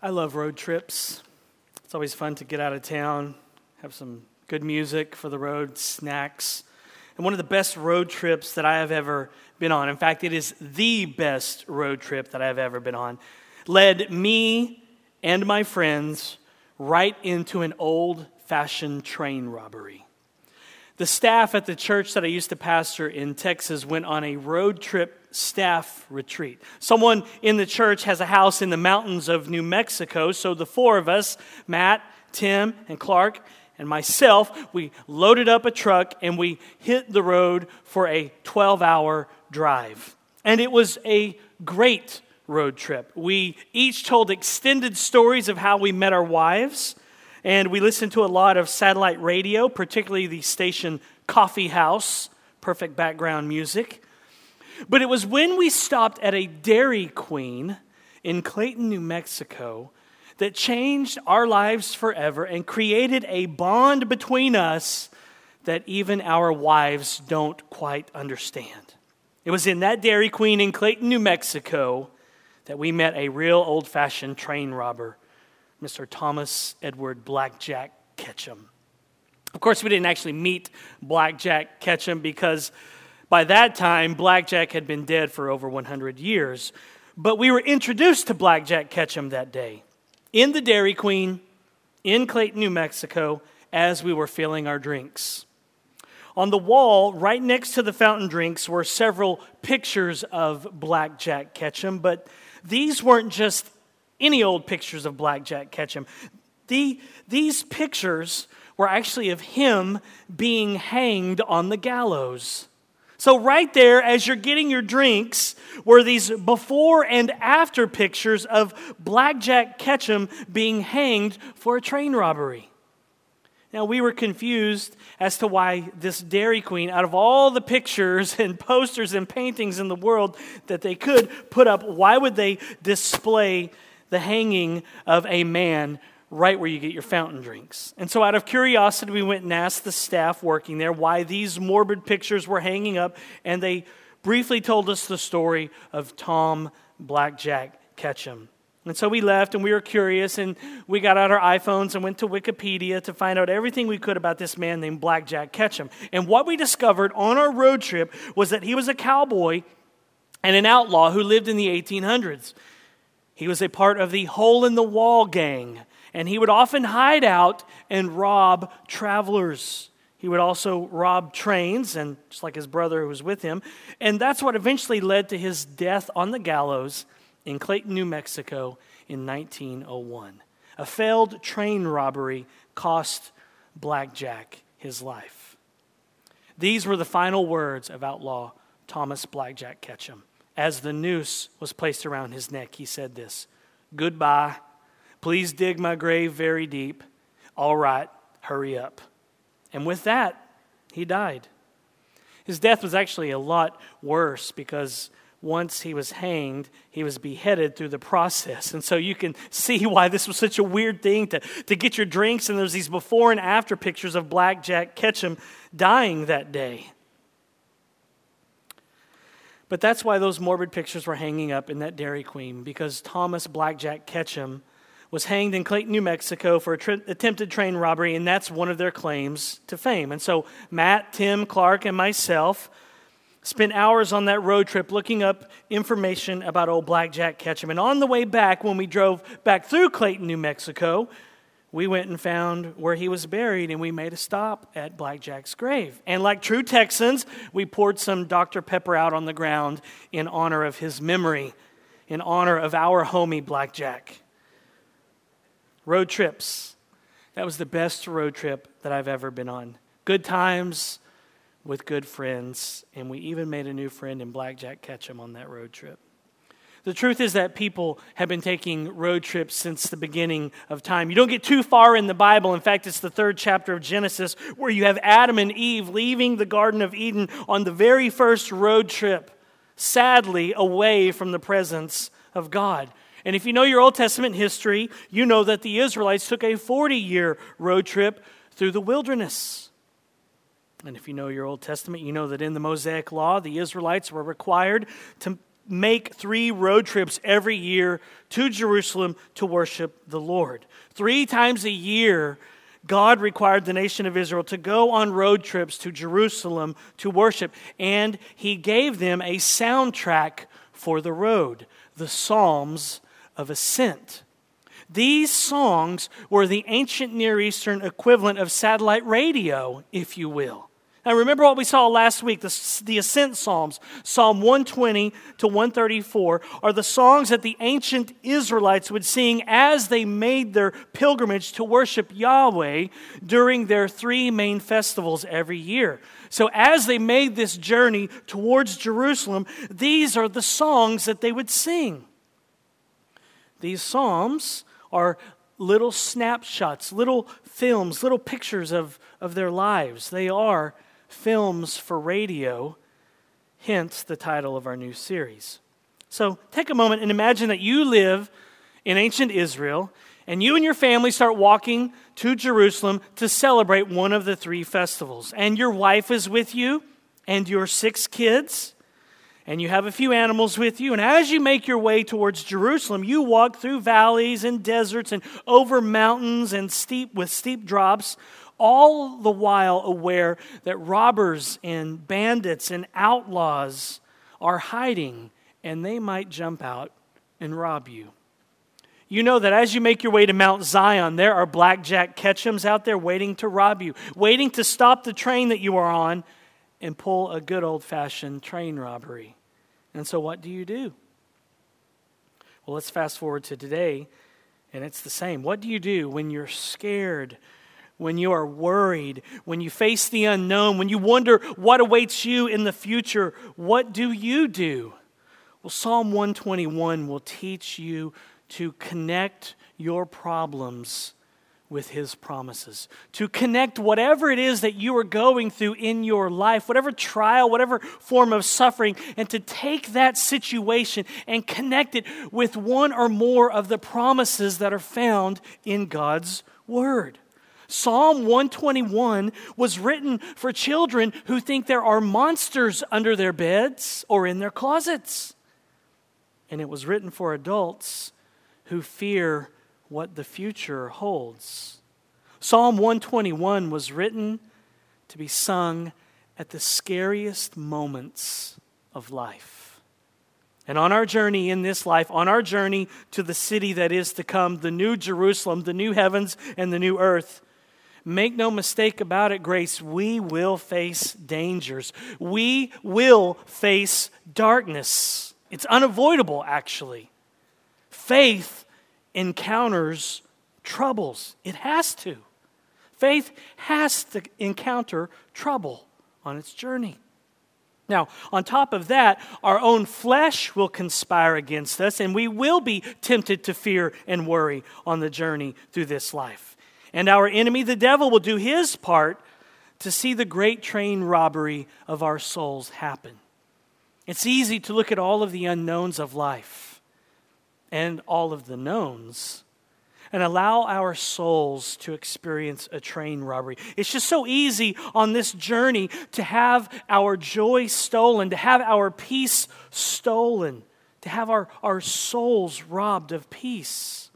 I love road trips. It's always fun to get out of town, have some good music for the road, snacks. And one of the best road trips that I have ever been on, in fact, it is the best road trip that I have ever been on, led me and my friends right into an old fashioned train robbery. The staff at the church that I used to pastor in Texas went on a road trip staff retreat. Someone in the church has a house in the mountains of New Mexico, so the four of us, Matt, Tim, and Clark, and myself, we loaded up a truck and we hit the road for a 12 hour drive. And it was a great road trip. We each told extended stories of how we met our wives, and we listened to a lot of satellite radio, particularly the station Coffee House, perfect background music. But it was when we stopped at a Dairy Queen in Clayton, New Mexico, that changed our lives forever and created a bond between us that even our wives don't quite understand. It was in that Dairy Queen in Clayton, New Mexico, that we met a real old fashioned train robber, Mr. Thomas Edward Blackjack Ketchum. Of course, we didn't actually meet Blackjack Ketchum because by that time, Blackjack had been dead for over 100 years. But we were introduced to Blackjack Ketchum that day in the Dairy Queen in Clayton, New Mexico, as we were filling our drinks. On the wall, right next to the fountain drinks, were several pictures of Blackjack Ketchum, but these weren't just any old pictures of Blackjack Ketchum. The, these pictures were actually of him being hanged on the gallows. So, right there, as you're getting your drinks, were these before and after pictures of Blackjack Ketchum being hanged for a train robbery. Now, we were confused as to why this Dairy Queen, out of all the pictures and posters and paintings in the world that they could put up, why would they display the hanging of a man right where you get your fountain drinks. And so, out of curiosity, we went and asked the staff working there why these morbid pictures were hanging up, and they briefly told us the story of Tom Blackjack Ketchum. And so we left and we were curious and we got out our iPhones and went to Wikipedia to find out everything we could about this man named Blackjack Ketchum. And what we discovered on our road trip was that he was a cowboy and an outlaw who lived in the 1800s. He was a part of the Hole in the Wall gang, and he would often hide out and rob travelers. He would also rob trains, and just like his brother who was with him. And that's what eventually led to his death on the gallows in Clayton, New Mexico in 1901. A failed train robbery cost Blackjack his life. These were the final words of outlaw Thomas Blackjack Ketchum. As the noose was placed around his neck, he said this Goodbye Please dig my grave very deep. All right, hurry up. And with that, he died. His death was actually a lot worse because once he was hanged, he was beheaded through the process. And so you can see why this was such a weird thing to, to get your drinks, and there's these before and after pictures of Black Jack Ketchum dying that day. But that's why those morbid pictures were hanging up in that Dairy Queen, because Thomas Blackjack Ketchum was hanged in Clayton, New Mexico for an attempted train robbery, and that's one of their claims to fame. And so Matt, Tim, Clark, and myself spent hours on that road trip looking up information about old Blackjack Ketchum. And on the way back, when we drove back through Clayton, New Mexico, we went and found where he was buried and we made a stop at Blackjack's grave. And like true Texans, we poured some Dr. Pepper out on the ground in honor of his memory, in honor of our homie Blackjack. Road trips. That was the best road trip that I've ever been on. Good times with good friends, and we even made a new friend in Blackjack Ketchum on that road trip. The truth is that people have been taking road trips since the beginning of time. You don't get too far in the Bible. In fact, it's the third chapter of Genesis where you have Adam and Eve leaving the Garden of Eden on the very first road trip, sadly away from the presence of God. And if you know your Old Testament history, you know that the Israelites took a 40 year road trip through the wilderness. And if you know your Old Testament, you know that in the Mosaic Law, the Israelites were required to make three road trips every year to Jerusalem to worship the Lord. Three times a year, God required the nation of Israel to go on road trips to Jerusalem to worship, and He gave them a soundtrack for the road the Psalms of Ascent. These songs were the ancient Near Eastern equivalent of satellite radio, if you will. Now, remember what we saw last week the, the Ascent Psalms, Psalm 120 to 134, are the songs that the ancient Israelites would sing as they made their pilgrimage to worship Yahweh during their three main festivals every year. So, as they made this journey towards Jerusalem, these are the songs that they would sing. These Psalms are little snapshots, little films, little pictures of, of their lives. They are films for radio, hence the title of our new series. So take a moment and imagine that you live in ancient Israel and you and your family start walking to Jerusalem to celebrate one of the three festivals. And your wife is with you and your six kids and you have a few animals with you. And as you make your way towards Jerusalem, you walk through valleys and deserts and over mountains and steep with steep drops all the while aware that robbers and bandits and outlaws are hiding and they might jump out and rob you. You know that as you make your way to Mount Zion, there are blackjack Ketchums out there waiting to rob you, waiting to stop the train that you are on and pull a good old fashioned train robbery. And so, what do you do? Well, let's fast forward to today, and it's the same. What do you do when you're scared? When you are worried, when you face the unknown, when you wonder what awaits you in the future, what do you do? Well, Psalm 121 will teach you to connect your problems with His promises, to connect whatever it is that you are going through in your life, whatever trial, whatever form of suffering, and to take that situation and connect it with one or more of the promises that are found in God's Word. Psalm 121 was written for children who think there are monsters under their beds or in their closets. And it was written for adults who fear what the future holds. Psalm 121 was written to be sung at the scariest moments of life. And on our journey in this life, on our journey to the city that is to come, the new Jerusalem, the new heavens, and the new earth, Make no mistake about it, Grace, we will face dangers. We will face darkness. It's unavoidable, actually. Faith encounters troubles, it has to. Faith has to encounter trouble on its journey. Now, on top of that, our own flesh will conspire against us, and we will be tempted to fear and worry on the journey through this life. And our enemy, the devil, will do his part to see the great train robbery of our souls happen. It's easy to look at all of the unknowns of life and all of the knowns and allow our souls to experience a train robbery. It's just so easy on this journey to have our joy stolen, to have our peace stolen, to have our, our souls robbed of peace.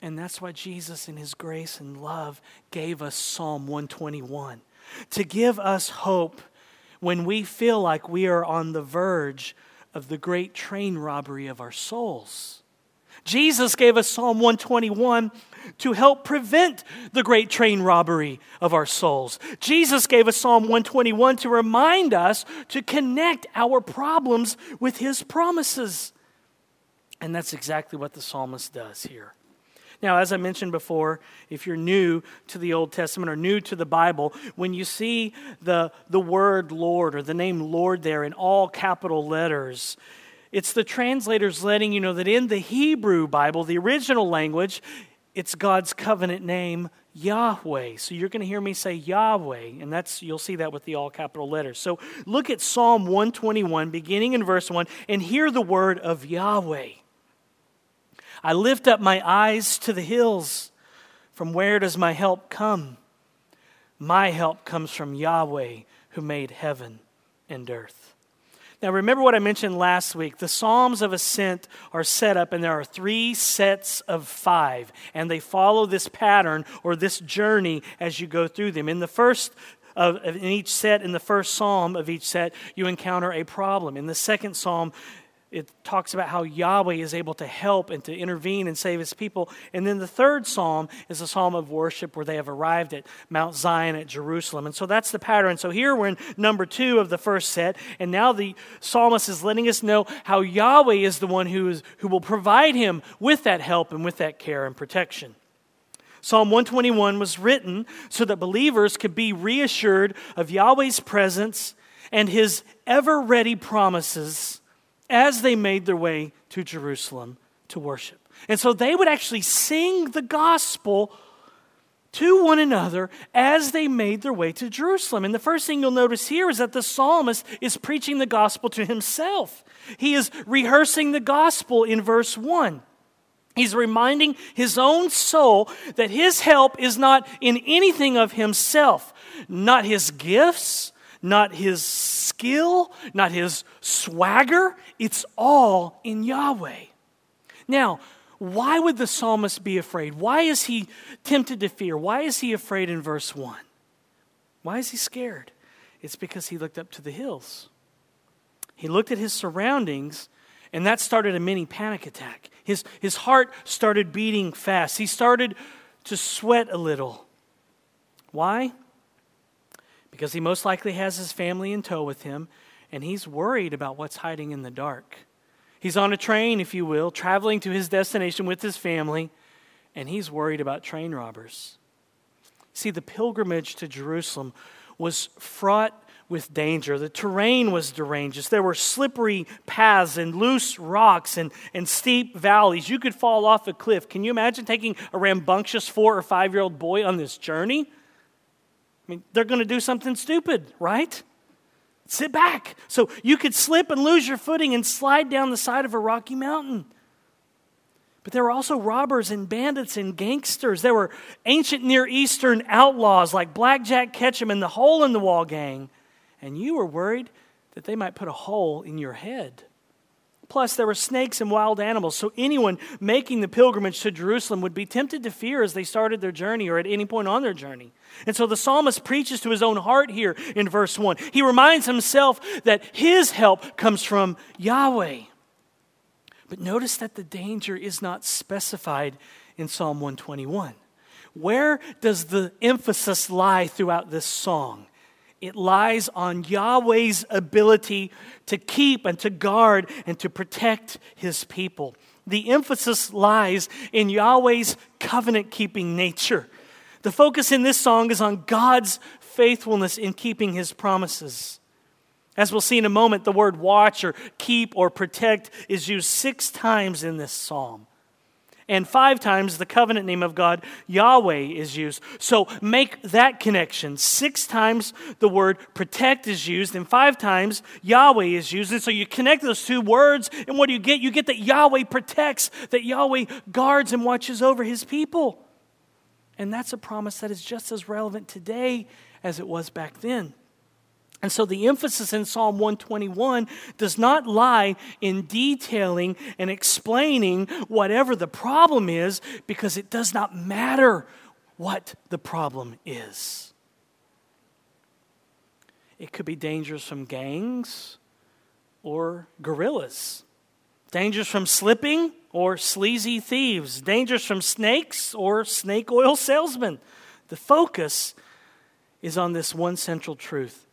And that's why Jesus, in his grace and love, gave us Psalm 121 to give us hope when we feel like we are on the verge of the great train robbery of our souls. Jesus gave us Psalm 121 to help prevent the great train robbery of our souls. Jesus gave us Psalm 121 to remind us to connect our problems with his promises. And that's exactly what the psalmist does here. Now, as I mentioned before, if you're new to the Old Testament or new to the Bible, when you see the, the word Lord or the name Lord there in all capital letters, it's the translators letting you know that in the Hebrew Bible, the original language, it's God's covenant name, Yahweh. So you're going to hear me say Yahweh, and that's you'll see that with the all capital letters. So look at Psalm 121 beginning in verse 1 and hear the word of Yahweh. I lift up my eyes to the hills. From where does my help come? My help comes from Yahweh who made heaven and earth. Now, remember what I mentioned last week. The Psalms of Ascent are set up, and there are three sets of five, and they follow this pattern or this journey as you go through them. In the first of, in each set, in the first psalm of each set, you encounter a problem. In the second psalm, it talks about how Yahweh is able to help and to intervene and save his people. And then the third psalm is a psalm of worship where they have arrived at Mount Zion at Jerusalem. And so that's the pattern. So here we're in number two of the first set. And now the psalmist is letting us know how Yahweh is the one who, is, who will provide him with that help and with that care and protection. Psalm 121 was written so that believers could be reassured of Yahweh's presence and his ever ready promises as they made their way to Jerusalem to worship. And so they would actually sing the gospel to one another as they made their way to Jerusalem. And the first thing you'll notice here is that the psalmist is preaching the gospel to himself. He is rehearsing the gospel in verse 1. He's reminding his own soul that his help is not in anything of himself, not his gifts, not his skill, not his swagger. It's all in Yahweh. Now, why would the psalmist be afraid? Why is he tempted to fear? Why is he afraid in verse 1? Why is he scared? It's because he looked up to the hills. He looked at his surroundings, and that started a mini panic attack. His, his heart started beating fast. He started to sweat a little. Why? Because he most likely has his family in tow with him, and he's worried about what's hiding in the dark. He's on a train, if you will, traveling to his destination with his family, and he's worried about train robbers. See, the pilgrimage to Jerusalem was fraught with danger. The terrain was deranged. There were slippery paths and loose rocks and, and steep valleys. You could fall off a cliff. Can you imagine taking a rambunctious four or five year old boy on this journey? I mean, they're going to do something stupid, right? Sit back. So you could slip and lose your footing and slide down the side of a rocky mountain. But there were also robbers and bandits and gangsters. There were ancient Near Eastern outlaws like Blackjack Ketchum and the Hole in the Wall gang. And you were worried that they might put a hole in your head. Plus, there were snakes and wild animals, so anyone making the pilgrimage to Jerusalem would be tempted to fear as they started their journey or at any point on their journey. And so the psalmist preaches to his own heart here in verse 1. He reminds himself that his help comes from Yahweh. But notice that the danger is not specified in Psalm 121. Where does the emphasis lie throughout this song? It lies on Yahweh's ability to keep and to guard and to protect his people. The emphasis lies in Yahweh's covenant keeping nature. The focus in this song is on God's faithfulness in keeping his promises. As we'll see in a moment, the word watch or keep or protect is used six times in this psalm and five times the covenant name of God, Yahweh, is used. So make that connection. Six times the word protect is used, and five times Yahweh is used. And so you connect those two words, and what do you get? You get that Yahweh protects, that Yahweh guards and watches over his people. And that's a promise that is just as relevant today as it was back then. And so the emphasis in Psalm 121 does not lie in detailing and explaining whatever the problem is, because it does not matter what the problem is. It could be dangers from gangs or guerrillas, dangers from slipping or sleazy thieves, dangers from snakes or snake oil salesmen. The focus is on this one central truth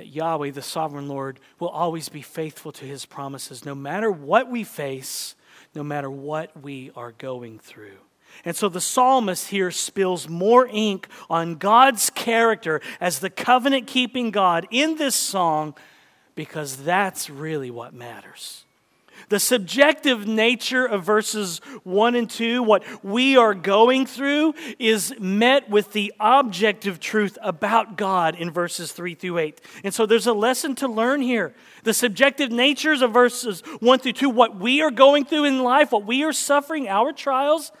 that Yahweh, the sovereign Lord, will always be faithful to his promises, no matter what we face, no matter what we are going through. And so the psalmist here spills more ink on God's character as the covenant keeping God in this song because that's really what matters. The subjective nature of verses 1 and 2, what we are going through, is met with the objective truth about God in verses 3 through 8. And so there's a lesson to learn here. The subjective natures of verses 1 through 2, what we are going through in life, what we are suffering, our trials,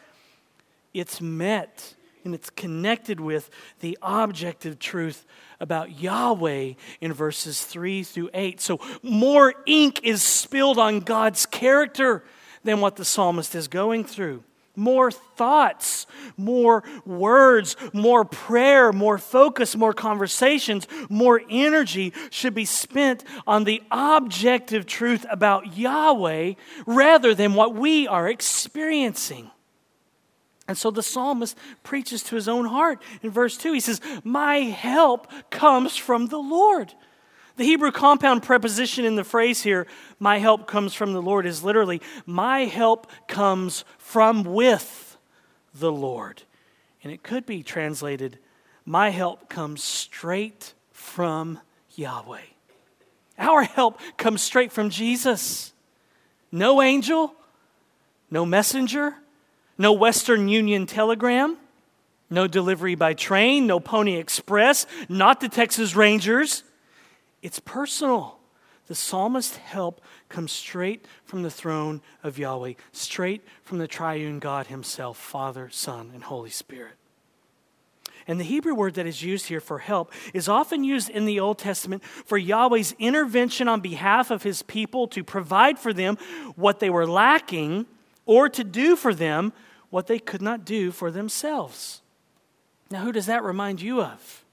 it's met and it's connected with the objective truth about Yahweh in verses 3 through 8. So more ink is spilled on God's character than what the psalmist is going through. More thoughts, more words, more prayer, more focus, more conversations, more energy should be spent on the objective truth about Yahweh rather than what we are experiencing. And so the psalmist preaches to his own heart. In verse 2, he says, My help comes from the Lord. The Hebrew compound preposition in the phrase here, my help comes from the Lord, is literally, my help comes from with the Lord. And it could be translated, my help comes straight from Yahweh. Our help comes straight from Jesus. No angel, no messenger, no Western Union telegram, no delivery by train, no Pony Express, not the Texas Rangers. It's personal. The psalmist's help comes straight from the throne of Yahweh, straight from the triune God Himself, Father, Son, and Holy Spirit. And the Hebrew word that is used here for help is often used in the Old Testament for Yahweh's intervention on behalf of His people to provide for them what they were lacking or to do for them what they could not do for themselves. Now, who does that remind you of?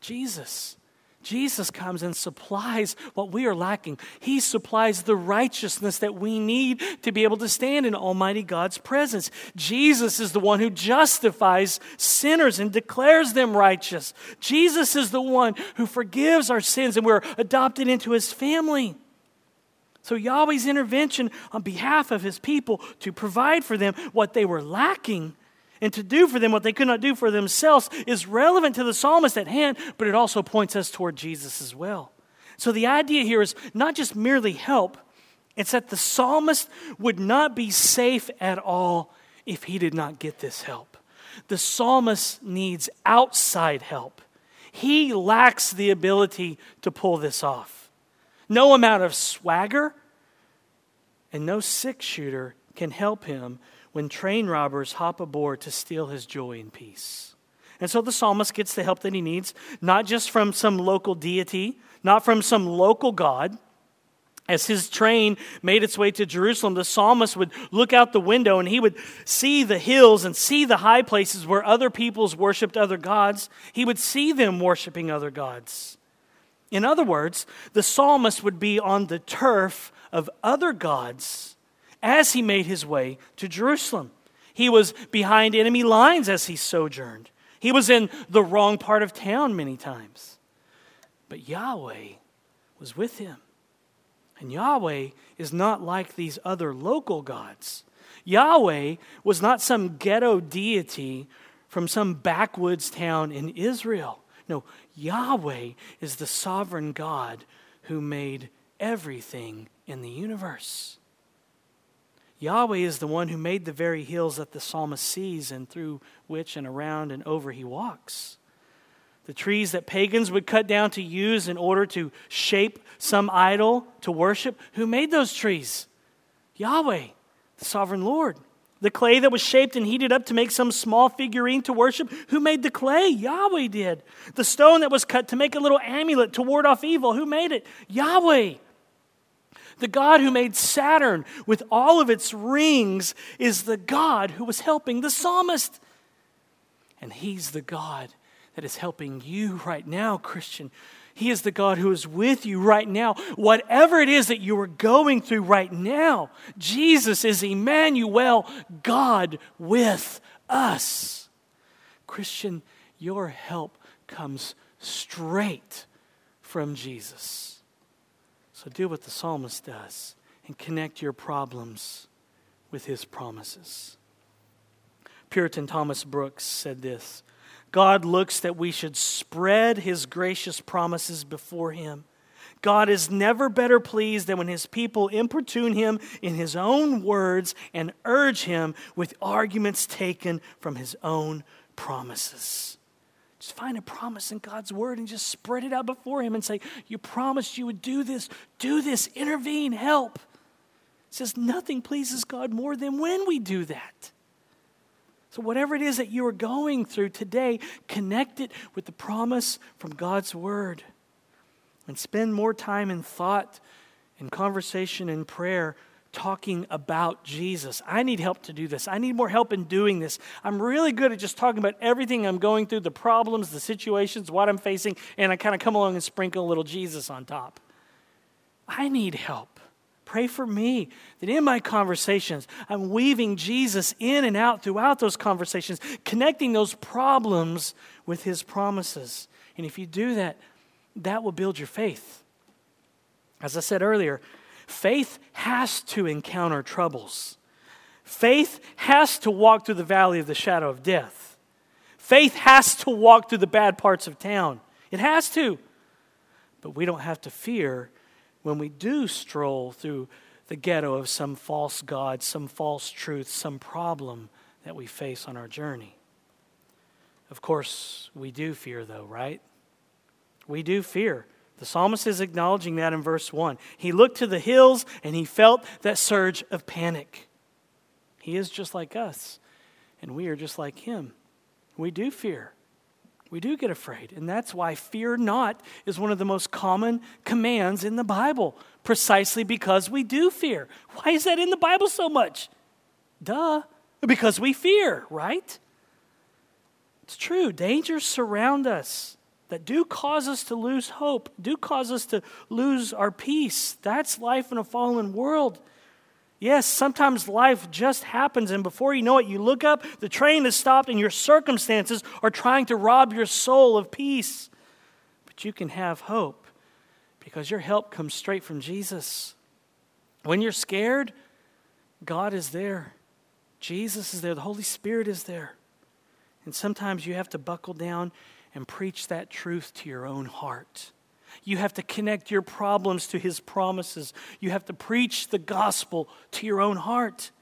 Jesus. Jesus comes and supplies what we are lacking. He supplies the righteousness that we need to be able to stand in Almighty God's presence. Jesus is the one who justifies sinners and declares them righteous. Jesus is the one who forgives our sins and we're adopted into his family. So, Yahweh's intervention on behalf of his people to provide for them what they were lacking and to do for them what they could not do for themselves is relevant to the psalmist at hand, but it also points us toward Jesus as well. So, the idea here is not just merely help, it's that the psalmist would not be safe at all if he did not get this help. The psalmist needs outside help. He lacks the ability to pull this off. No amount of swagger and no six shooter can help him when train robbers hop aboard to steal his joy and peace. And so the psalmist gets the help that he needs, not just from some local deity, not from some local God. As his train made its way to Jerusalem, the psalmist would look out the window and he would see the hills and see the high places where other peoples worshiped other gods. He would see them worshiping other gods. In other words, the psalmist would be on the turf of other gods as he made his way to Jerusalem. He was behind enemy lines as he sojourned. He was in the wrong part of town many times. But Yahweh was with him. And Yahweh is not like these other local gods. Yahweh was not some ghetto deity from some backwoods town in Israel. No, Yahweh is the sovereign God who made everything in the universe. Yahweh is the one who made the very hills that the psalmist sees and through which and around and over he walks. The trees that pagans would cut down to use in order to shape some idol to worship. Who made those trees? Yahweh, the sovereign Lord. The clay that was shaped and heated up to make some small figurine to worship, who made the clay? Yahweh did. The stone that was cut to make a little amulet to ward off evil, who made it? Yahweh. The God who made Saturn with all of its rings is the God who was helping the psalmist. And He's the God that is helping you right now, Christian. He is the God who is with you right now. Whatever it is that you are going through right now, Jesus is Emmanuel, God with us. Christian, your help comes straight from Jesus. So do what the psalmist does and connect your problems with his promises. Puritan Thomas Brooks said this God looks that we should spread his gracious promises before him. God is never better pleased than when his people importune him in his own words and urge him with arguments taken from his own promises. Just find a promise in God's word and just spread it out before him and say, You promised you would do this. Do this. Intervene. Help. It says nothing pleases God more than when we do that. So, whatever it is that you are going through today, connect it with the promise from God's Word. And spend more time in thought, in conversation, in prayer, talking about Jesus. I need help to do this. I need more help in doing this. I'm really good at just talking about everything I'm going through, the problems, the situations, what I'm facing, and I kind of come along and sprinkle a little Jesus on top. I need help. Pray for me that in my conversations, I'm weaving Jesus in and out throughout those conversations, connecting those problems with his promises. And if you do that, that will build your faith. As I said earlier, faith has to encounter troubles. Faith has to walk through the valley of the shadow of death. Faith has to walk through the bad parts of town. It has to. But we don't have to fear when we do stroll through the ghetto of some false God, some false truth, some problem that we face on our journey. Of course, we do fear, though, right? We do fear. The psalmist is acknowledging that in verse 1. He looked to the hills and he felt that surge of panic. He is just like us, and we are just like him. We do fear. We do get afraid. And that's why fear not is one of the most common commands in the Bible, precisely because we do fear. Why is that in the Bible so much? Duh. Because we fear, right? It's true. Dangers surround us that do cause us to lose hope, do cause us to lose our peace. That's life in a fallen world. Yes, sometimes life just happens, and before you know it, you look up, the train has stopped, and your circumstances are trying to rob your soul of peace. But you can have hope because your help comes straight from Jesus. When you're scared, God is there, Jesus is there, the Holy Spirit is there. And sometimes you have to buckle down and preach that truth to your own heart. You have to connect your problems to His promises. You have to preach the gospel to your own heart.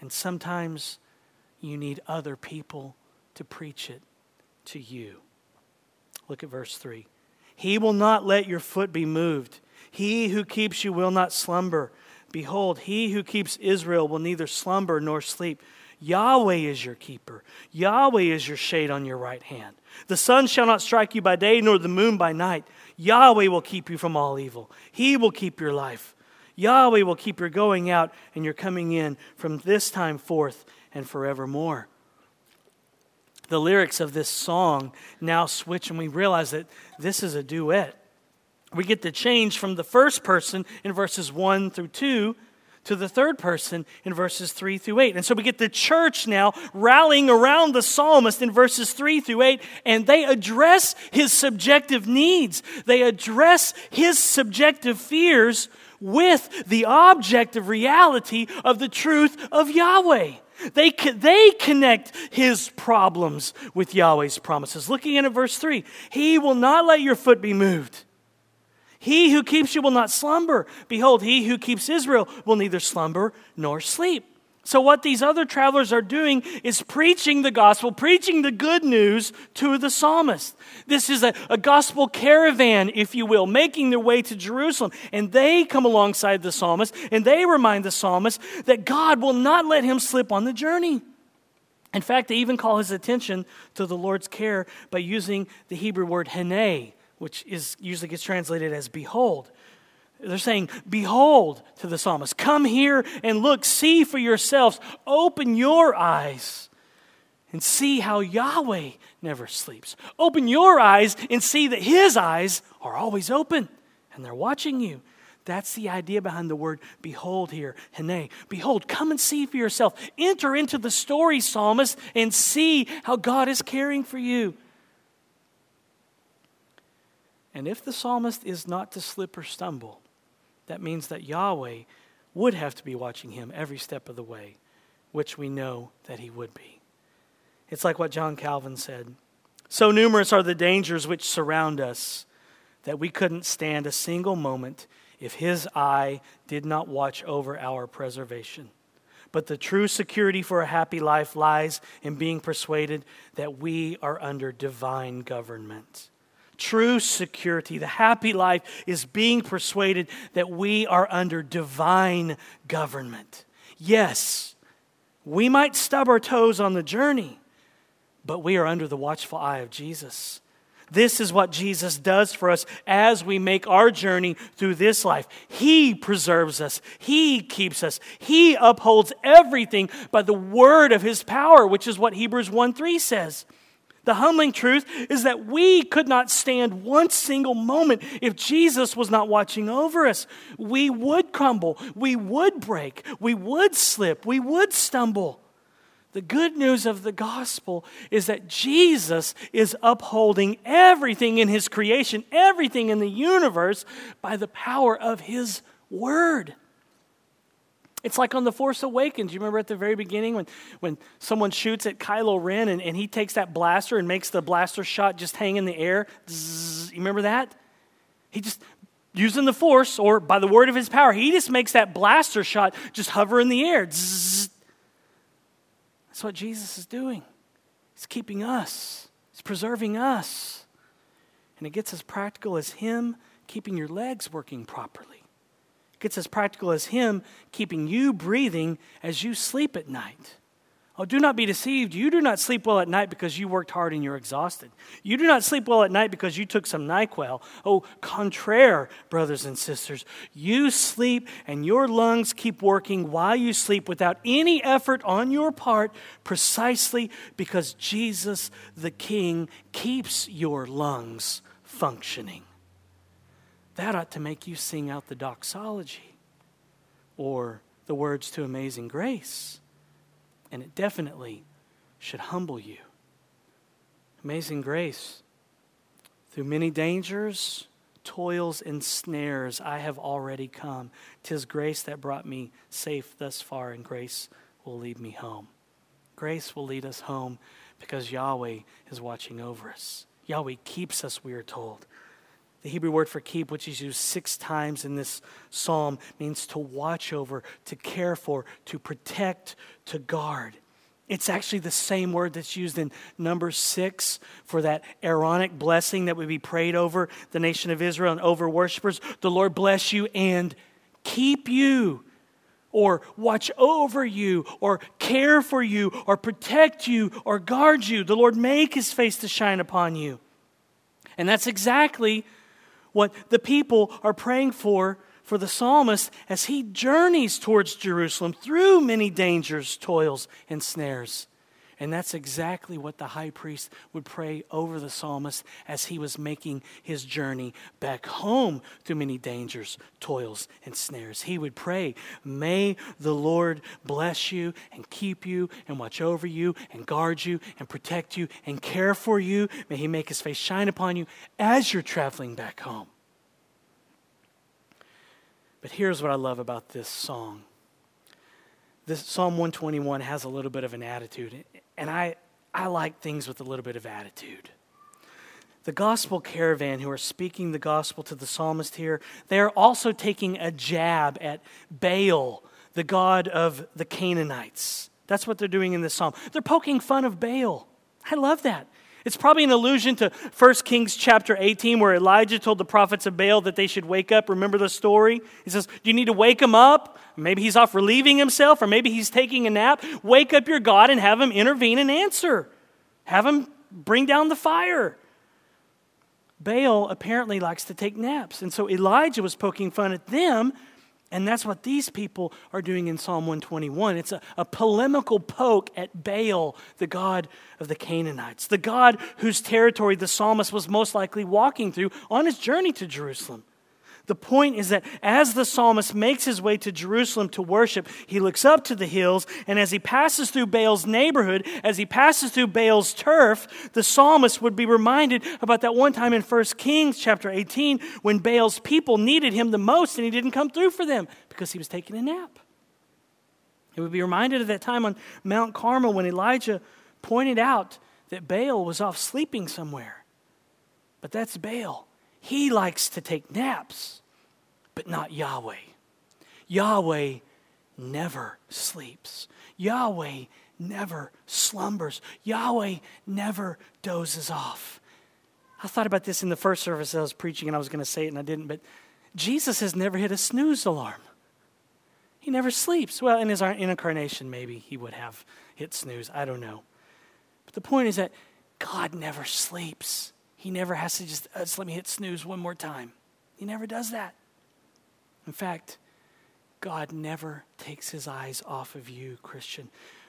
And sometimes you need other people to preach it to you. Look at verse 3. He will not let your foot be moved. He who keeps you will not slumber. Behold, he who keeps Israel will neither slumber nor sleep. Yahweh is your keeper. Yahweh is your shade on your right hand. The sun shall not strike you by day, nor the moon by night. Yahweh will keep you from all evil. He will keep your life. Yahweh will keep your going out and your coming in from this time forth and forevermore. The lyrics of this song now switch, and we realize that this is a duet. We get the change from the first person in verses 1 through 2 to the third person in verses 3 through 8. And so we get the church now rallying around the psalmist in verses 3 through 8, and they address his subjective needs. They address his subjective fears with the objective reality of the truth of Yahweh. They, they connect his problems with Yahweh's promises. Looking at verse 3 He will not let your foot be moved. He who keeps you will not slumber. Behold, he who keeps Israel will neither slumber nor sleep. So, what these other travelers are doing is preaching the gospel, preaching the good news to the psalmist. This is a, a, gospel caravan, if you will, making their way to Jerusalem. And they come alongside the psalmist and they remind the psalmist that God will not let him slip on the journey. In fact, they even call his attention to the Lord's care by using the Hebrew word hene, which is usually gets translated as behold. They're saying, Behold to the psalmist, come here and look, see for yourselves, open your eyes and see how Yahweh never sleeps. Open your eyes and see that his eyes are always open and they're watching you. That's the idea behind the word behold here, hene. Behold, come and see for yourself. Enter into the story, psalmist, and see how God is caring for you. And if the psalmist is not to slip or stumble, that means that Yahweh would have to be watching him every step of the way, which we know that he would be. It's like what John Calvin said So numerous are the dangers which surround us that we couldn't stand a single moment if his eye did not watch over our preservation. But the true security for a happy life lies in being persuaded that we are under divine government true security, the happy life, is being persuaded that we are under divine government. Yes, We might stub our toes on the journey, but we are under the watchful eye of Jesus. This is what Jesus does for us as we make our journey through this life. He preserves us, He keeps us, He upholds everything by the word of His power, which is what Hebrews 1 3 says. The humbling truth is that we could not stand one single moment if Jesus was not watching over us. We would crumble, we would break, we would slip, we would stumble. The good news of the gospel is that Jesus is upholding everything in his creation, everything in the universe, by the power of his word. It's like on The Force Awakens. You remember at the very beginning when, when someone shoots at Kylo Ren and, and he takes that blaster and makes the blaster shot just hang in the air? Zzz, you remember that? He just, using the Force or by the word of his power, he just makes that blaster shot just hover in the air. Zzz, that's what Jesus is doing. He's keeping us, He's preserving us. And it gets as practical as Him keeping your legs working properly. Gets as practical as Him keeping you breathing as you sleep at night. Oh, do not be deceived. You do not sleep well at night because you worked hard and you're exhausted. You do not sleep well at night because you took some NyQuil. Oh, contraire, brothers and sisters. You sleep and your lungs keep working while you sleep without any effort on your part, precisely because Jesus the King keeps your lungs functioning. That ought to make you sing out the doxology or the words to Amazing Grace and it definitely should humble you. Amazing grace. Through many dangers, toils, and snares, I have already come. Tis grace that brought me safe thus far, and grace will lead me home. Grace will lead us home because Yahweh is watching over us. Yahweh keeps us, we are told. The Hebrew word for keep, which is used six times in this psalm, means to watch over, to care for, to protect, to guard. It's actually the same word that's used in number six for that Aaronic blessing that would be prayed over the nation of Israel and over worshipers. The Lord bless you and keep you, or watch over you, or care for you, or protect you, or guard you. The Lord make his face to shine upon you. And that's exactly what the people are praying for for the psalmist as he journeys towards Jerusalem through many dangers, toils, and snares. And that's exactly what the high priest would pray over the psalmist as he was making his journey back home through many dangers, toils, and snares. He would pray, May the Lord bless you and keep you and watch over you and guard you and protect you and care for you. May he make his face shine upon you as you're traveling back home. But here's what I love about this song. This Psalm 121 has a little bit of an attitude, and I, I like things with a little bit of attitude. The gospel caravan who are speaking the gospel to the psalmist here, they are also taking a jab at Baal, the god of the Canaanites. That's what they're doing in this psalm. They're poking fun of Baal. I love that. It's probably an allusion to 1 Kings chapter 18, where Elijah told the prophets of Baal that they should wake up. Remember the story? He says, Do you need to wake him up? Maybe he's off relieving himself, or maybe he's taking a nap. Wake up your God and have him intervene and answer. Have him bring down the fire. Baal apparently likes to take naps. And so Elijah was poking fun at them and that's what these people are doing in Psalm 121. It's a, a, polemical poke at Baal, the god of the Canaanites, the god whose territory the psalmist was most likely walking through on his journey to Jerusalem. The point is that as the psalmist makes his way to Jerusalem to worship, he looks up to the hills, and as he passes through Baal's neighborhood, as he passes through Baal's turf, the psalmist would be reminded about that one time in 1 Kings chapter 18 when Baal's people needed him the most and he didn't come through for them because he was taking a nap. He would be reminded of that time on Mount Carmel when Elijah pointed out that Baal was off sleeping somewhere. But that's Baal. He likes to take naps, but not Yahweh. Yahweh never sleeps. Yahweh never slumbers. Yahweh never dozes off. I thought about this in the first service I was preaching, and I was going to say it and I didn't, but Jesus has never hit a snooze alarm. He never sleeps. Well, in his incarnation, maybe he would have hit snooze. I don't know. But the point is that God never sleeps. He never has to just, uh, just let me hit snooze one more time. He never does that. In fact, God never takes his eyes off of you, Christian,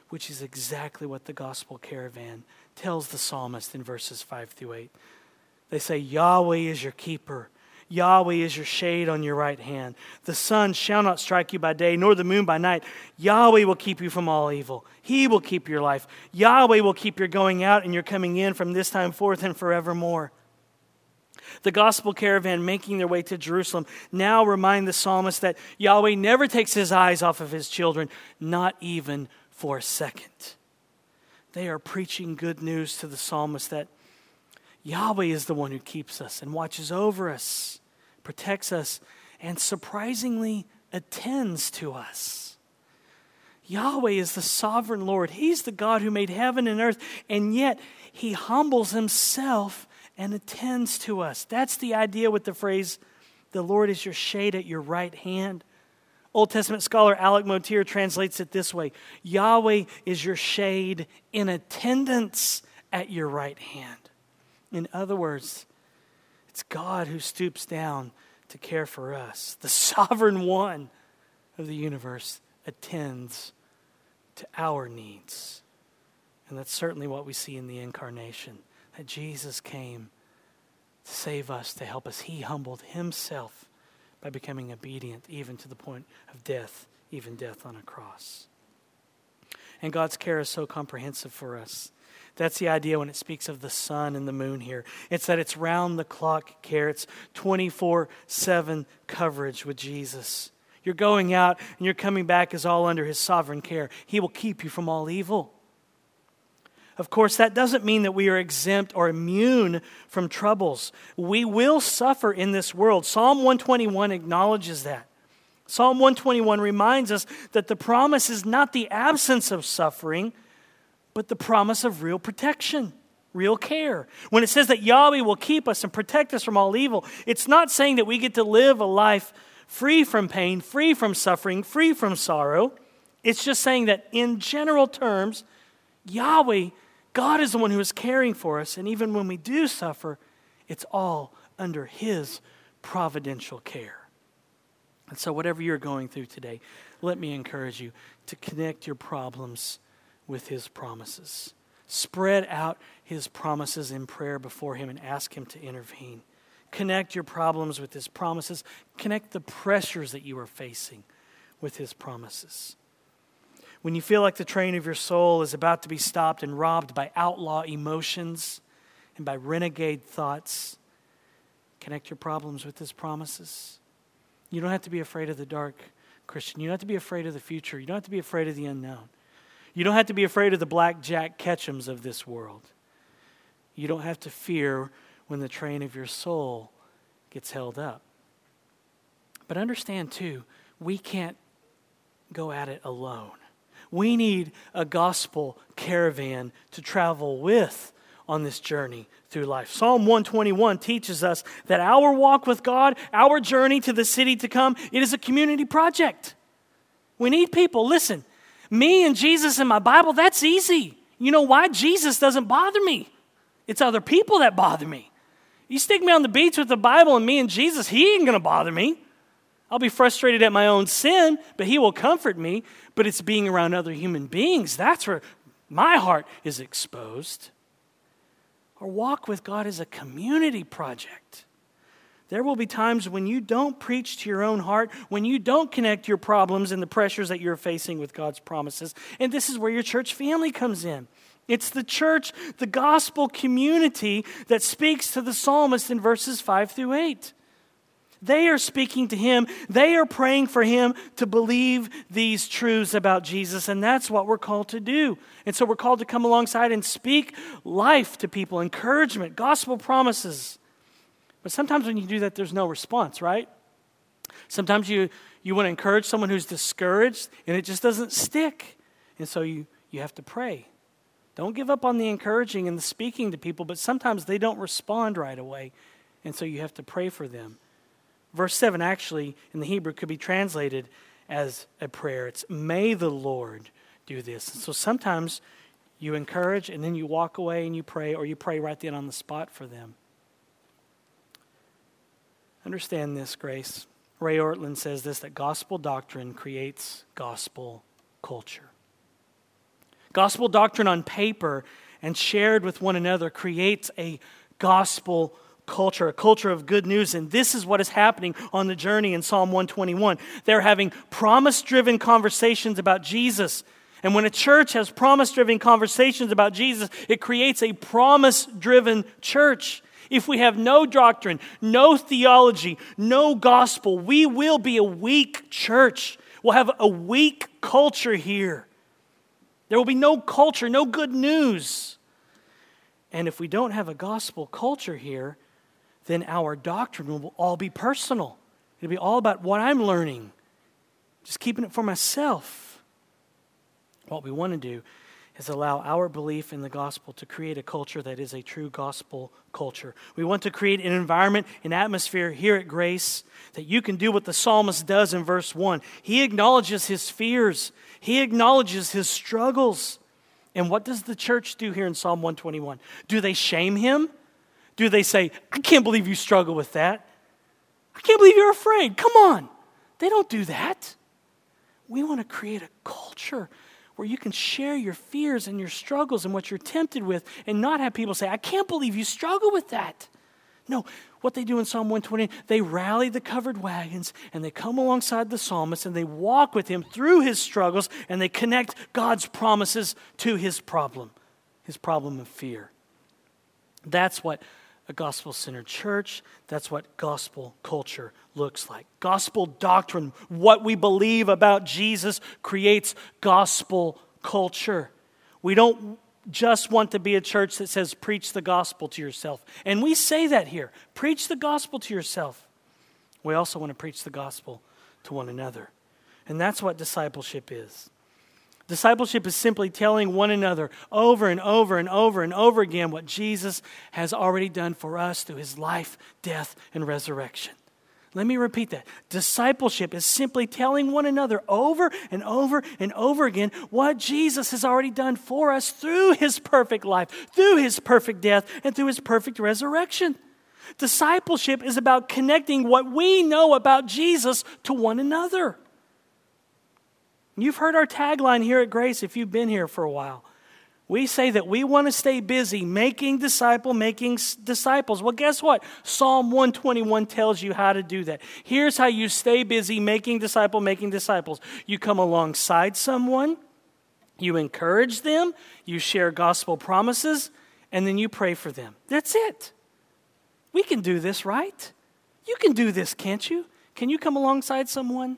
which is exactly what the gospel caravan tells the psalmist in verses 5 through 8. They say, Yahweh is your keeper. Yahweh is your shade on your right hand. The sun shall not strike you by day, nor the moon by night. Yahweh will keep you from all evil. He will keep your life. Yahweh will keep your going out and your coming in from this time forth and forevermore. The gospel caravan making their way to Jerusalem now remind the psalmist that Yahweh never takes his eyes off of his children, not even for a second. They are preaching good news to the psalmist that Yahweh is the one who keeps us and watches over us, protects us, and surprisingly attends to us. Yahweh is the sovereign Lord. He's the God who made heaven and earth, and yet he humbles himself and attends to us. That's the idea with the phrase, the Lord is your shade at your right hand. Old Testament scholar Alec Motyer translates it this way Yahweh is your shade in attendance at your right hand. In other words, it's God who stoops down to care for us. The sovereign one of the universe attends to our needs. And that's certainly what we see in the incarnation that Jesus came to save us, to help us. He humbled himself by becoming obedient, even to the point of death, even death on a cross. And God's care is so comprehensive for us that's the idea when it speaks of the sun and the moon here. It's that it's round the clock care, it's 24 7 coverage with Jesus. You're going out and you're coming back is all under his sovereign care. He will keep you from all evil. Of course, that doesn't mean that we are exempt or immune from troubles. We will suffer in this world. Psalm 121 acknowledges that. Psalm 121 reminds us that the promise is not the absence of suffering but the promise of real protection, real care. When it says that Yahweh will keep us and protect us from all evil, it's not saying that we get to live a life free from pain, free from suffering, free from sorrow. It's just saying that in general terms, Yahweh, God is the one who is caring for us. And even when we do suffer, it's all under His providential care. And so, whatever you're going through today, let me encourage you to connect your problems with his promises. Spread out his promises in prayer before him and ask him to intervene. Connect your problems with his promises. Connect the pressures that you are facing with his promises. When you feel like the train of your soul is about to be stopped and robbed by outlaw emotions and by renegade thoughts, connect your problems with his promises. You don't have to be afraid of the dark, Christian. You don't have to be afraid of the future. You don't have to be afraid of the unknown. You don't have to be afraid of the blackjack Ketchums of this world. You don't have to fear when the train of your soul gets held up. But understand, too, we can't go at it alone. We need a gospel caravan to travel with on this journey through life. Psalm 121 teaches us that our walk with God, our journey to the city to come, it is a community project. We need people. Listen, me and Jesus and my Bible, that's easy. You know why? Jesus doesn't bother me. It's other people that bother me. You stick me on the beach with the Bible and me and Jesus, He ain't to bother me. I'll be frustrated at my own sin, but He will comfort me. But it's being around other human beings. That's where my heart is exposed. Our walk with God is a community project. There will be times when you don't preach to your own heart, when you don't connect your problems and the pressures that you're facing with God's promises. And this is where your church family comes in. It's the church, the gospel community that speaks to the psalmist in verses 5 through 8. They are speaking to him. They are praying for him to believe these truths about Jesus, and that's what we're called to do. And so we're called to come alongside and speak life to people, encouragement, gospel promises. But sometimes when you do that, there's no response, right? Sometimes you, you want to encourage someone who's discouraged and it just doesn't stick. And so you, you have to pray. Don't give up on the encouraging and the speaking to people, but sometimes they don't respond right away. And so you have to pray for them. Verse 7 actually in the Hebrew could be translated as a prayer. It's may the Lord do this. So sometimes you encourage and then you walk away and you pray, or you pray right then on the spot for them. Understand this, Grace. Ray Ortlund says this that gospel doctrine creates gospel culture. Gospel doctrine on paper and shared with one another creates a gospel culture, a culture of good news. And this is what is happening on the journey in Psalm 121. They're having promise driven conversations about Jesus. And when a church has promise driven conversations about Jesus, it creates a promise driven church. If we have no doctrine, no theology, no gospel, we will be a weak church. We'll have a weak culture here. There will be no culture, no good news. And if we don't have a gospel culture here, then our doctrine will all be personal. It'll be all about what I'm learning, just keeping it for myself. What we want to do is allow our belief in the gospel to create a culture that is a true gospel culture. We want to create an environment, an atmosphere here at Grace that you can do what the psalmist does in verse 1. He acknowledges his fears, he acknowledges his struggles. And what does the church do here in Psalm 121? Do they shame him? Do they say, I can't believe you struggle with that? I can't believe you're afraid. Come on. They don't do that. We want to create a culture where you can share your fears and your struggles and what you're tempted with and not have people say, I can't believe you struggle with that. No, what they do in Psalm 120, they rally the covered wagons and they come alongside the psalmist and they walk with him through his struggles and they connect God's promises to his problem, his problem of fear. That's what a gospel centered church. That's what gospel culture looks like. Gospel doctrine, what we believe about Jesus, creates gospel culture. We don't just want to be a church that says, preach the gospel to yourself. And we say that here preach the gospel to yourself. We also want to preach the gospel to one another. And that's what discipleship is. Discipleship is simply telling one another over and over and over and over again what Jesus has already done for us through his life, death, and resurrection. Let me repeat that. Discipleship is simply telling one another over and over and over again what Jesus has already done for us through his perfect life, through his perfect death, and through his perfect resurrection. Discipleship is about connecting what we know about Jesus to one another. You've heard our tagline here at Grace if you've been here for a while. We say that we want to stay busy making disciple, making disciples. Well, guess what? Psalm 121 tells you how to do that. Here's how you stay busy making disciple, making disciples. You come alongside someone, you encourage them, you share gospel promises, and then you pray for them. That's it. We can do this, right? You can do this, can't you? Can you come alongside someone?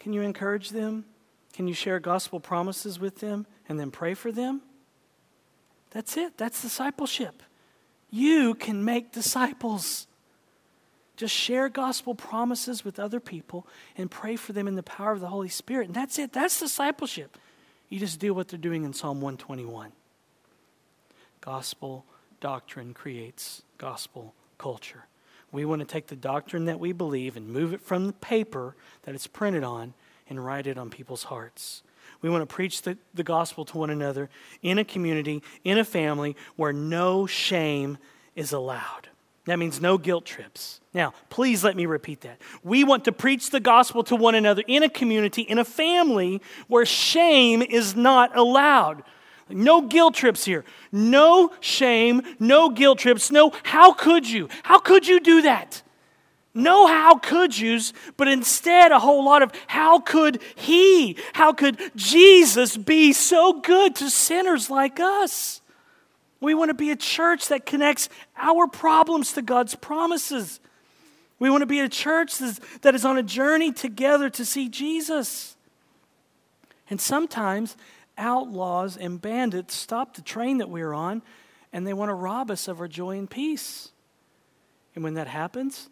Can you encourage them? Can you share gospel promises with them and then pray for them? That's it. That's discipleship. You can make disciples. Just share gospel promises with other people and pray for them in the power of the Holy Spirit. And that's it. That's discipleship. You just do what they're doing in Psalm 121. Gospel doctrine creates gospel culture. We want to take the doctrine that we believe and move it from the paper that it's printed on and write it on people's hearts. We want to preach the, the gospel to one another in a community, in a family where no shame is allowed. That means no guilt trips. Now, please let me repeat that. We want to preach the gospel to one another in a community, in a family where shame is not allowed. No guilt trips here. No shame, no guilt trips. No, how could you? How could you do that? No how could yous, but instead a whole lot of how could he, how could Jesus be so good to sinners like us? We want to be a church that connects our problems to God's promises. We want to be a church that is on a journey together to see Jesus. And sometimes outlaws and bandits stop the train that we're on and they want to rob us of our joy and peace. And when that happens,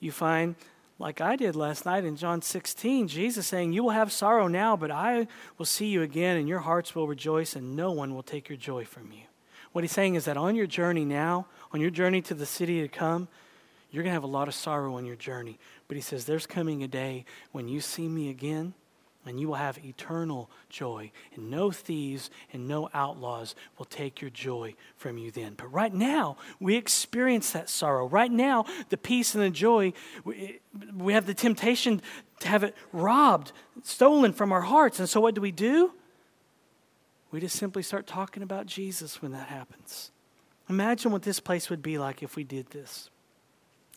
you find, like I did last night in John 16, Jesus saying, You will have sorrow now, but I will see you again, and your hearts will rejoice, and no one will take your joy from you. What he's saying is that on your journey now, on your journey to the city to come, you're going to have a lot of sorrow on your journey. But he says, There's coming a day when you see me again and you will have eternal joy. And no thieves and no outlaws will take your joy from you then. But right now, we experience that sorrow. Right now, the peace and the joy, we have the temptation to have it robbed, stolen from our hearts. And so, what do we do? We just simply start talking about Jesus when that happens. Imagine what this place would be like if we did this.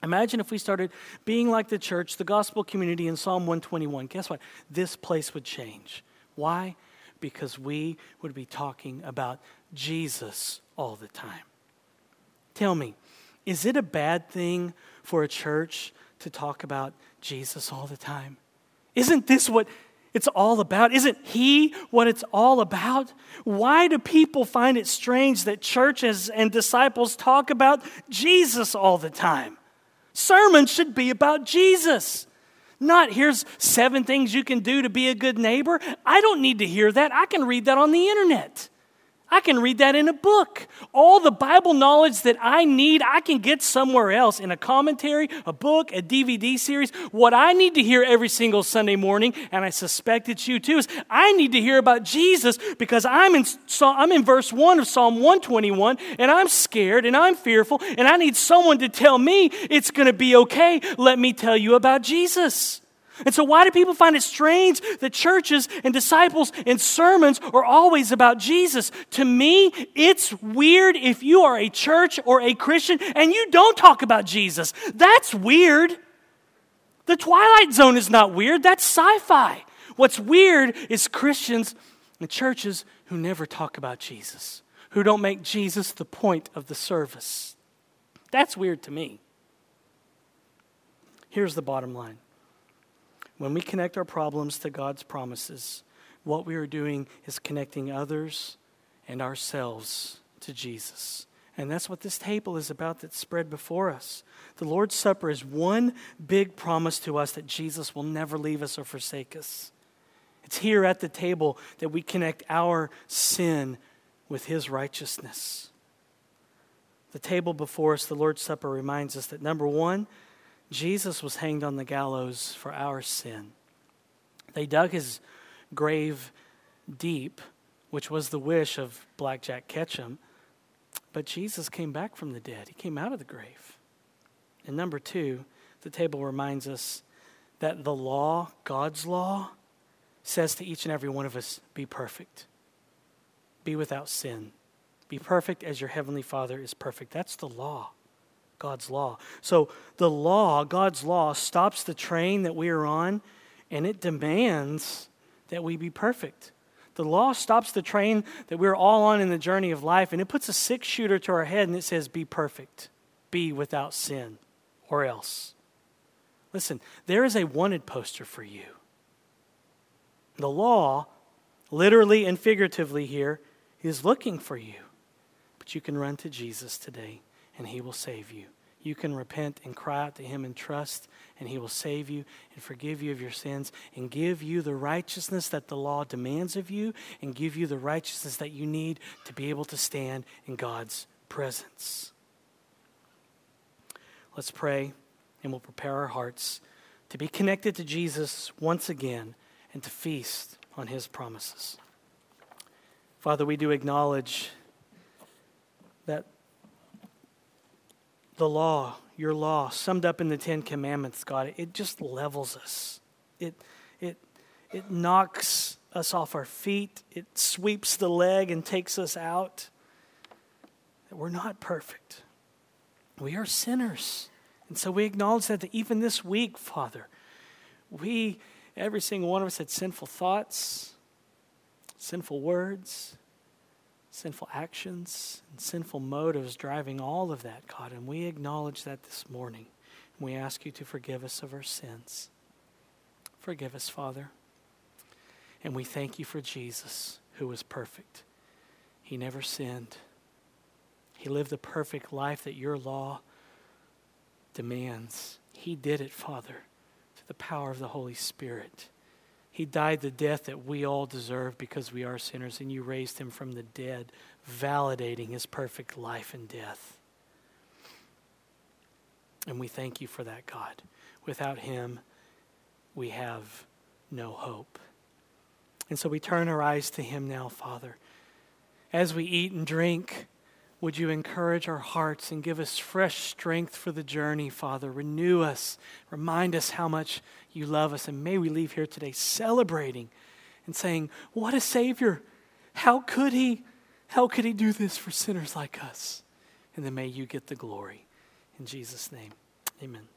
Imagine if we started being like the church, the gospel community in Psalm 121. Guess what? This place would change. Why? Because we would be talking about Jesus all the time. Tell me, is it a bad thing for a church to talk about Jesus all the time? Isn't this what it's all about? Isn't He what it's all about? Why do people find it strange that churches and disciples talk about Jesus all the time? Sermons should be about Jesus. Not here's seven things you can do to be a good neighbor. I don't need to hear that. I can read that on the internet. I can read that in a book. All the Bible knowledge that I need, I can get somewhere else in a commentary, a book, a DVD series. What I need to hear every single Sunday morning, and I suspect it's you too, is I need to hear about Jesus because I'm in, I'm in verse 1 of Psalm 121 and I'm scared and I'm fearful and I need someone to tell me it's going to be okay. Let me tell you about Jesus. And so, why do people find it strange that churches and disciples and sermons are always about Jesus? To me, it's weird if you are a church or a Christian and you don't talk about Jesus. That's weird. The Twilight Zone is not weird, that's sci fi. What's weird is Christians and churches who never talk about Jesus, who don't make Jesus the point of the service. That's weird to me. Here's the bottom line when we connect our problems to God's promises, what we are doing is connecting others and ourselves to Jesus. And that's what this table is about that's spread before us. The Lord's Supper is one big promise to us that Jesus will never leave us or forsake us. It's here at the table that we connect our sin with His righteousness. The table before us, the Lord's Supper, reminds us that number one, Jesus was hanged on the gallows for our sin. They dug his grave deep, which was the wish of Blackjack Ketchum, but Jesus came back from the dead. He came out of the grave. And number two, the table reminds us that the law, God's law, says to each and every one of us be perfect, be without sin, be perfect as your heavenly Father is perfect. That's the law. God's law. So the law, God's law, stops the train that we are on and it demands that we be perfect. The law stops the train that we're all on in the journey of life and it puts a six shooter to our head and it says, Be perfect, be without sin, or else. Listen, there is a wanted poster for you. The law, literally and figuratively here, is looking for you. But you can run to Jesus today and he will save you. You can repent and cry out to him in trust, and he will save you and forgive you of your sins and give you the righteousness that the law demands of you and give you the righteousness that you need to be able to stand in God's presence. Let's pray, and we'll prepare our hearts to be connected to Jesus once again and to feast on his promises. Father, we do acknowledge that the law, your law, summed up in the Ten Commandments, God, it just levels us. It, it, it knocks us off our feet, it sweeps the leg and takes us out. We're not perfect. We are sinners. And so we acknowledge that, that even this week, Father, we, every single one of us, had sinful thoughts, sinful words, sinful actions and sinful motives driving all of that, God. And we acknowledge that this morning. And We ask you to forgive us of our sins. Forgive us, Father. And we thank you for Jesus, who was perfect. He never sinned. He lived the perfect life that your law demands. He did it, Father, through the power of the Holy Spirit. He died the death that we all deserve because we are sinners, and you raised him from the dead, validating his perfect life and death. And we thank you for that, God. without him, we have no hope. And so we turn our eyes to him now, Father. As we eat and drink, would you encourage our hearts and give us fresh strength for the journey, Father? Renew us, remind us how much you love us, and may we leave here today celebrating and saying, What a Savior! How could He? How could He do this for sinners like us? And then may you get the glory. In Jesus' name, amen.